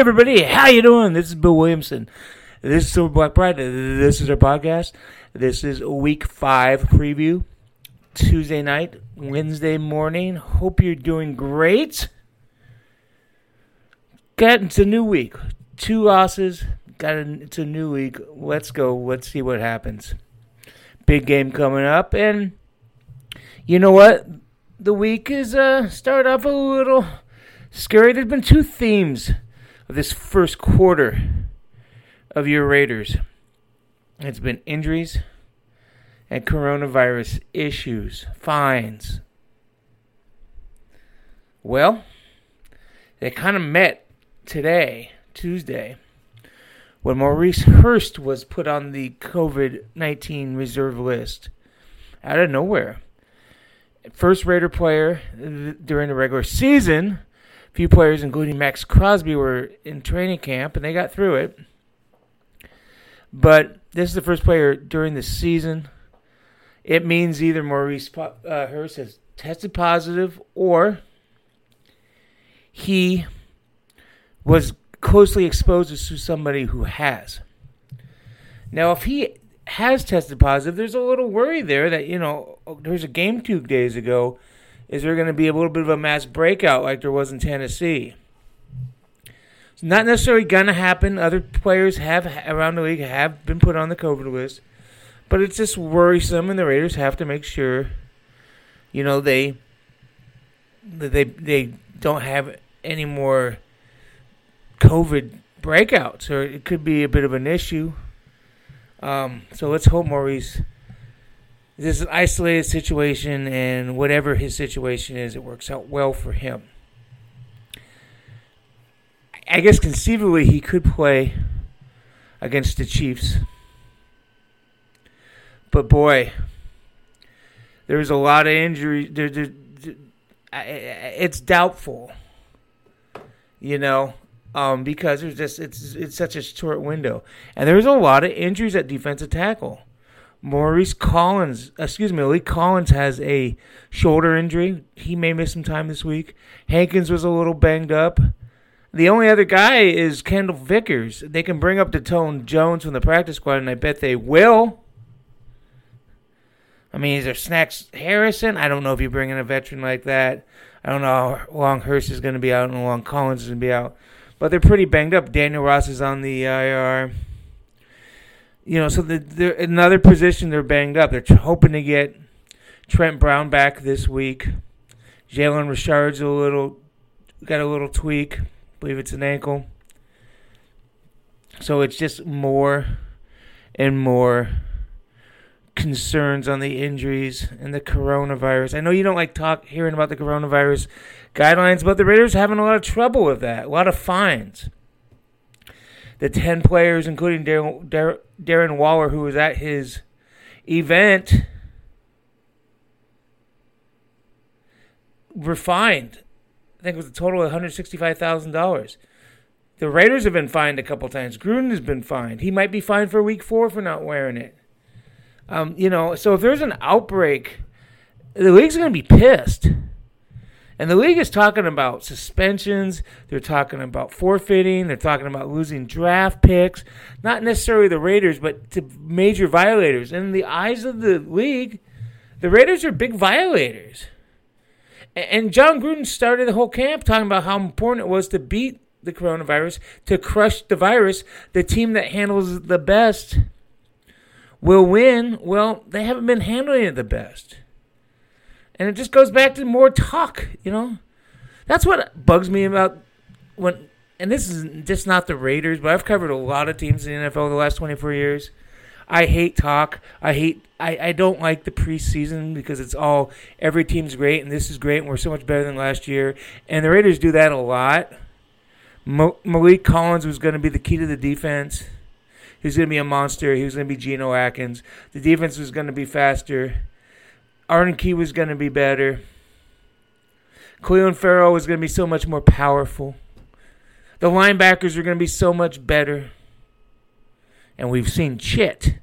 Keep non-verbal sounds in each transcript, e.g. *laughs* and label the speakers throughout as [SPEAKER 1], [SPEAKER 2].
[SPEAKER 1] everybody, how you doing? This is Bill Williamson. This is Silver Black Pride. This is our podcast. This is week five preview. Tuesday night, Wednesday morning. Hope you're doing great. Got it's a new week. Two losses. Got a, it's a new week. Let's go. Let's see what happens. Big game coming up, and you know what? The week is uh start off a little scary. There's been two themes of this first quarter of your Raiders. It's been injuries and coronavirus issues, fines. Well, they kind of met today, Tuesday, when Maurice Hurst was put on the COVID 19 reserve list out of nowhere. First Raider player during the regular season few players, including Maxx Crosby, were in training camp and they got through it. But this is the first player during the season. It means either Maurice uh, Hurst has tested positive or he was closely exposed to somebody who has. Now, if he has tested positive, there's a little worry there that, you know, there's a game two days ago is there going to be a little bit of a mass breakout like there was in Tennessee? It's not necessarily going to happen. Other players have around the league have been put on the COVID list, but it's just worrisome, and the Raiders have to make sure, you know, they they they don't have any more COVID breakouts, or it could be a bit of an issue. Um, so let's hope Maurice this is an isolated situation, and whatever his situation is, it works out well for him. I guess conceivably he could play against the Chiefs. But boy, there's a lot of injury. There, there, it's doubtful, you know, um, because there's just it's it's such a short window, and there's a lot of injuries at defensive tackle. Maurice Collins, excuse me, Maliek Collins has a shoulder injury. He may miss some time this week. Hankins was a little banged up. The only other guy is Kendal Vickers. They can bring up Datone Jones from the practice squad, and I bet they will. I mean, is there Snacks Harrison? I don't know if you bring in a veteran like that. I don't know how long Hurst is going to be out and how long Collins is going to be out. But they're pretty banged up. Daniel Ross is on the IR you know, so the, they're another position they're banged up. They're hoping to get Trent Brown back this week. Jalen Richard's a little got a little tweak. I believe it's an ankle. So it's just more and more concerns on the injuries and the coronavirus. I know you don't like talk hearing about the coronavirus guidelines, but the Raiders having a lot of trouble with that. A lot of fines the 10 players, including Darren, Darren Waller, who was at his event, were fined. I think it was a total of $165,000. The Raiders have been fined a couple times. Gruden has been fined. He might be fined for week four for not wearing it. Um, you know, so if there's an outbreak, the league's going to be pissed. And the league is talking about suspensions. They're talking about forfeiting. They're talking about losing draft picks. Not necessarily the Raiders, but to major violators. And in the eyes of the league, the Raiders are big violators. And Jon Gruden started the whole camp talking about how important it was to beat the coronavirus, to crush the virus. The team that handles it the best will win. Well, they haven't been handling it the best. And it just goes back to more talk, you know? That's what bugs me about when and this is just not the Raiders, but I've covered a lot of teams in the NFL the last 24 years. I hate talk. I hate. I, I don't like the preseason because it's all every team's great and this is great and we're so much better than last year. And the Raiders do that a lot. Maliek Collins was going to be the key to the defense. He was going to be a monster. He was going to be Geno Atkins. The defense was going to be faster. Arden Key was going to be better. Clelin Ferrell was going to be so much more powerful. The linebackers are going to be so much better. And we've seen chit.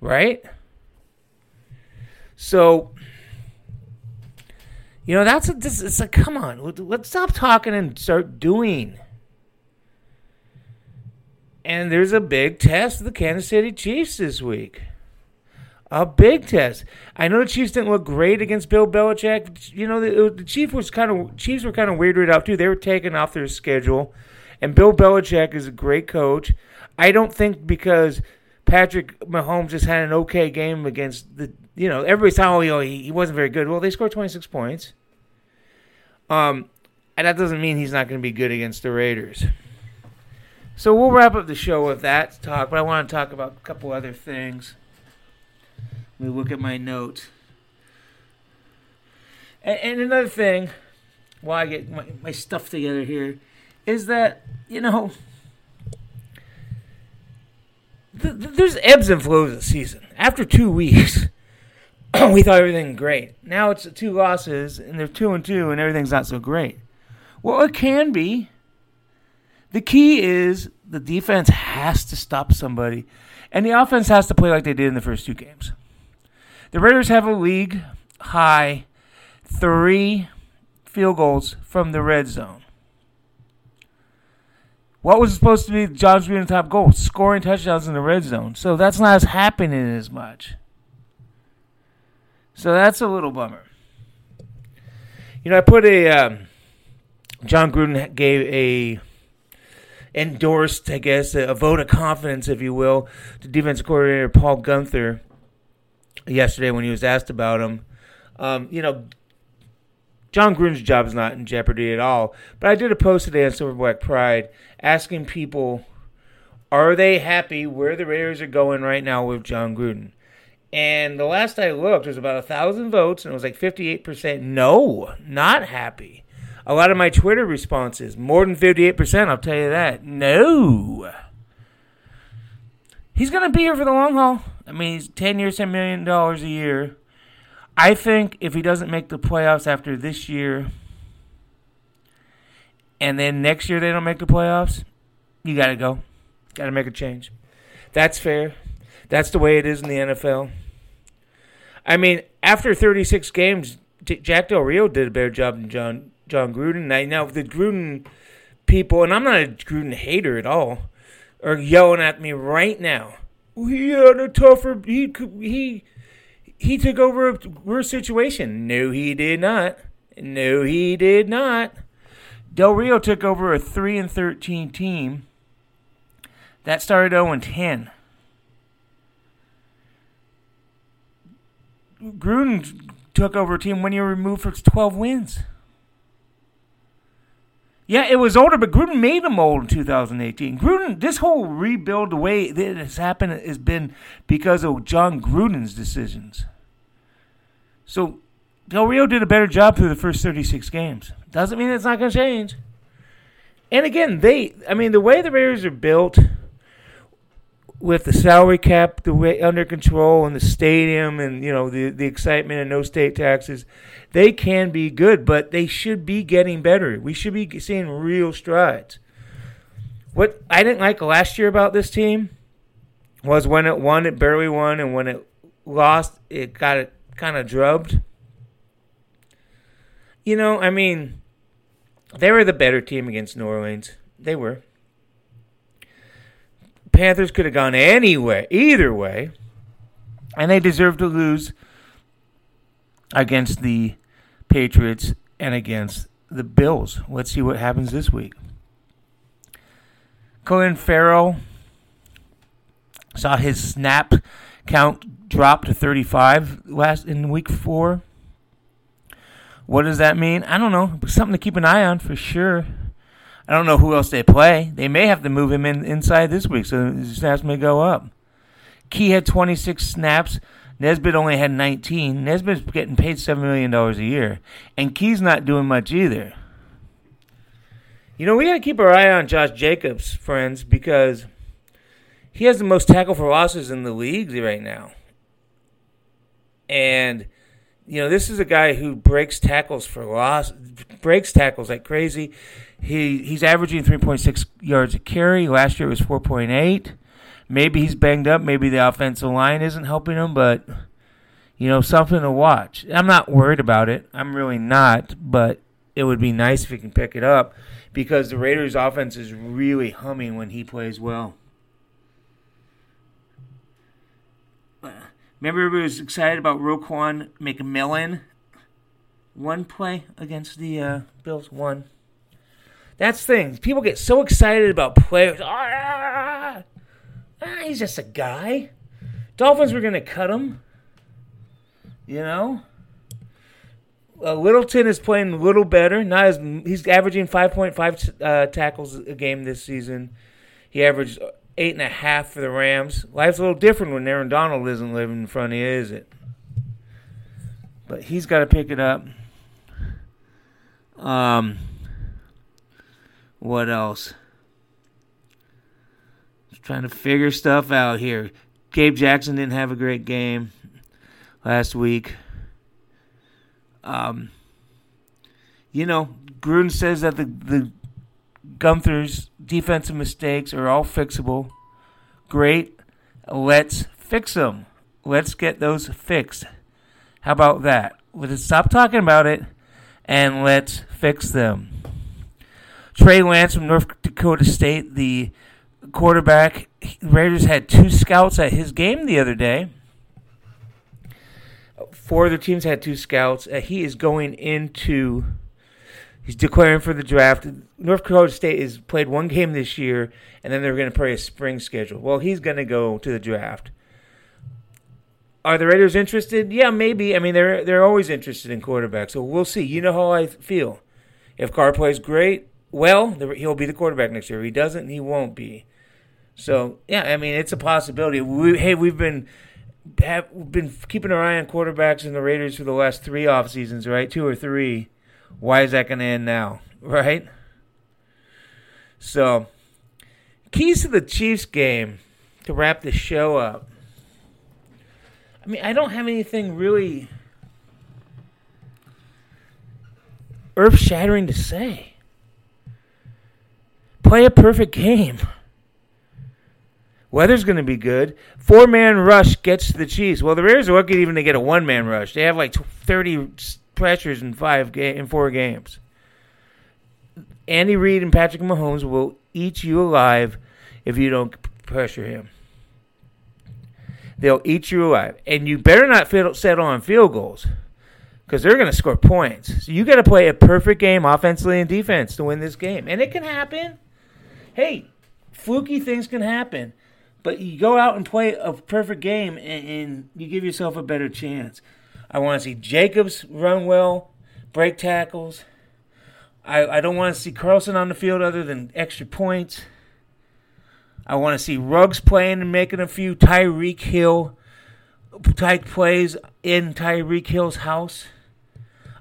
[SPEAKER 1] Right? So, You know, that's a, this, it's like, come on, let's stop talking and start doing. And there's a big test of the Kansas City Chiefs this week. A big test. I know the Chiefs didn't look great against Bill Belichick. You know, the, the Chiefs was kind of Chiefs were kind of weirded out too. They were taken off their schedule, and Bill Belichick is a great coach. I don't think because Patrick Mahomes just had an okay game against the you know everybody's saying oh he, he wasn't very good. Well, they scored 26 points. Um, and that doesn't mean he's not going to be good against the Raiders. So we'll wrap up the show with that talk, but I want to talk about a couple other things. Me look at my notes. And, and another thing, while I get my, my stuff together here, is that, you know, th- th- there's ebbs and flows of the season. After two weeks, *coughs* we thought everything great. Now it's two losses, and they're two and two, and everything's not so great. Well, it can be. The key is the defense has to stop somebody, and the offense has to play like they did in the first two games. The Raiders have a league high three field goals from the red zone. What was supposed to be Josh Green's top goal? Scoring touchdowns in the red zone. So that's not as happening as much. So that's a little bummer. You know, I put a um, Jon Gruden gave a endorsed, I guess, a, a, vote of confidence, if you will, to defense coordinator Paul Guenther yesterday when he was asked about him. Um, you know, Jon Gruden's job is not in jeopardy at all. But I did a post today on Silver Black Pride asking people, are they happy where the Raiders are going right now with Jon Gruden? And the last I looked, was about a thousand votes, and it was like 58% no, not happy. A lot of my Twitter responses, more than 58%, I'll tell you that, no. He's going to be here for the long haul. I mean, he's 10 years, $10 million a year. I think if he doesn't make the playoffs after this year, and then next year they don't make the playoffs, you got to go. Got to make a change. That's fair. That's the way it is in the NFL. I mean, after 36 games, Jack Del Rio did a better job than John Jon Gruden. Now, know the Gruden people, and I'm not a Gruden hater at all, are yelling at me right now. He had a tougher. He he he took over a worse situation. No, he did not. No, he did not. Del Rio took over a three and thirteen team that started 0 and 10. Gruden took over a team when you were removed for 12 wins. Yeah, it was older, but Gruden made them old in 2018. Gruden, this whole rebuild, the way that has happened, has been because of Jon Gruden's decisions. So Del Rio did a better job through the first 36 games. Doesn't mean it's not going to change. And again, they, I mean, the way the Raiders are built with the salary cap the way under control and the stadium and you know the the excitement and no state taxes, they can be good, but they should be getting better. We should be seeing real strides. What I didn't like last year about this team was when it won, it barely won, and when it lost, it got it kind of drubbed. You know, I mean, they were the better team against New Orleans. They were. Panthers could have gone anyway, either way, and they deserve to lose against the Patriots and against the Bills. Let's see what happens this week. Clelin Ferrell saw his snap count drop to 35 last in week four. What does that mean? I don't know. Something to keep an eye on for sure. I don't know who else they play. They may have to move him in inside this week, so his snaps may go up. Key had 26 snaps. Nassib only had 19. Nassib's getting paid $7 million a year. And Key's not doing much either. You know, we got to keep our eye on Josh Jacobs, friends, because he has the most tackle for losses in the league right now. And you know, this is a guy who breaks tackles for loss, breaks tackles like crazy. He he's averaging 3.6 yards a carry. Last year it was 4.8. Maybe he's banged up. Maybe the offensive line isn't helping him, but you know, something to watch. I'm not worried about it. I'm really not, but it would be nice if he can pick it up because the Raiders' offense is really humming when he plays well. Remember, everybody was excited about Raekwon McMillan. One play against the uh, Bills. One. That's things. People get so excited about players. Ah, ah, he's just a guy. Dolphins were going to cut him. You know? Uh, Littleton is playing a little better. Not as he's averaging 5.5 uh, tackles a game this season. He averaged eight and a half for the Rams. Life's a little different when Aaron Donald isn't living in front of you, is it? But he's got to pick it up. Um, what else? Just trying to figure stuff out here. Gabe Jackson didn't have a great game last week. Um, you know, Gruden says that the the Guenther's defensive mistakes are all fixable. Great. Let's fix them. Let's get those fixed. How about that? Let's stop talking about it and let's fix them. Trey Lance from North Dakota State, the quarterback. Raiders had two scouts at his game the other day. Four other teams had two scouts. Uh, he is going into. He's declaring for the draft. North Dakota State has played one game this year, and then they're going to play a spring schedule. Well, he's going to go to the draft. Are the Raiders interested? Yeah, maybe. I mean, they're they're always interested in quarterbacks, so we'll see. You know how I feel. If Carr plays great, well, he'll be the quarterback next year. If he doesn't, he won't be. So yeah, I mean, it's a possibility. We, hey, we've been have been keeping our eye on quarterbacks in the Raiders for the last three off seasons, right? Two or three. Why is that going to end now, *laughs* right? So, keys to the Chiefs game to wrap the show up. I mean, I don't have anything really earth shattering to say. Play a perfect game. Weather's going to be good. Four man rush gets the Chiefs. Well, the Raiders are lucky even to get a one man rush. They have like 30 pressures in five ga- in four games. Andy Reid and Patrick Mahomes will eat you alive if you don't pressure him. They'll eat you alive. And you better not settle on field goals because they're going to score points. So you got to play a perfect game offensively and defense to win this game. And it can happen. Hey, fluky things can happen. But you go out and play a perfect game and, and you give yourself a better chance. I want to see Jacobs run well, break tackles. I, I don't want to see Carlson on the field other than extra points. I want to see Ruggs playing and making a few Tyreek Hill type plays in Tyreek Hill's house.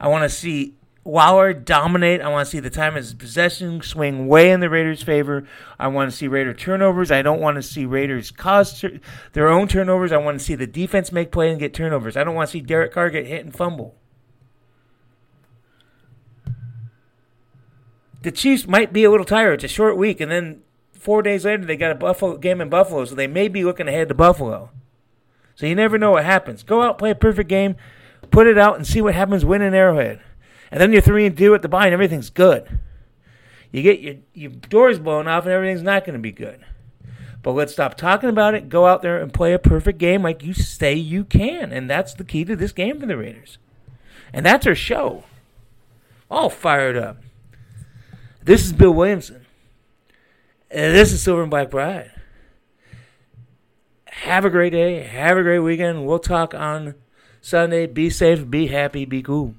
[SPEAKER 1] I want to see Waller dominate. I want to see the time of possession swing way in the Raiders' favor. I want to see Raider turnovers. I don't want to see Raiders cause their own turnovers. I want to see the defense make play and get turnovers. I don't want to see Derek Carr get hit and fumble. The Chiefs might be a little tired. It's a short week, and then four days later, they got a Buffalo game in Buffalo, so they may be looking ahead to Buffalo. So you never know what happens. Go out, play a perfect game, put it out, and see what happens. Win an Arrowhead, and then you're three and two at the bye, and everything's good. You get your your doors blown off, and everything's not going to be good. But let's stop talking about it. Go out there and play a perfect game like you say you can, and that's the key to this game for the Raiders. And that's our show. All fired up. This is Bill Williamson. And this is Silver and Black Pride. Have a great day. Have a great weekend. We'll talk on Sunday. Be safe, be happy, be cool.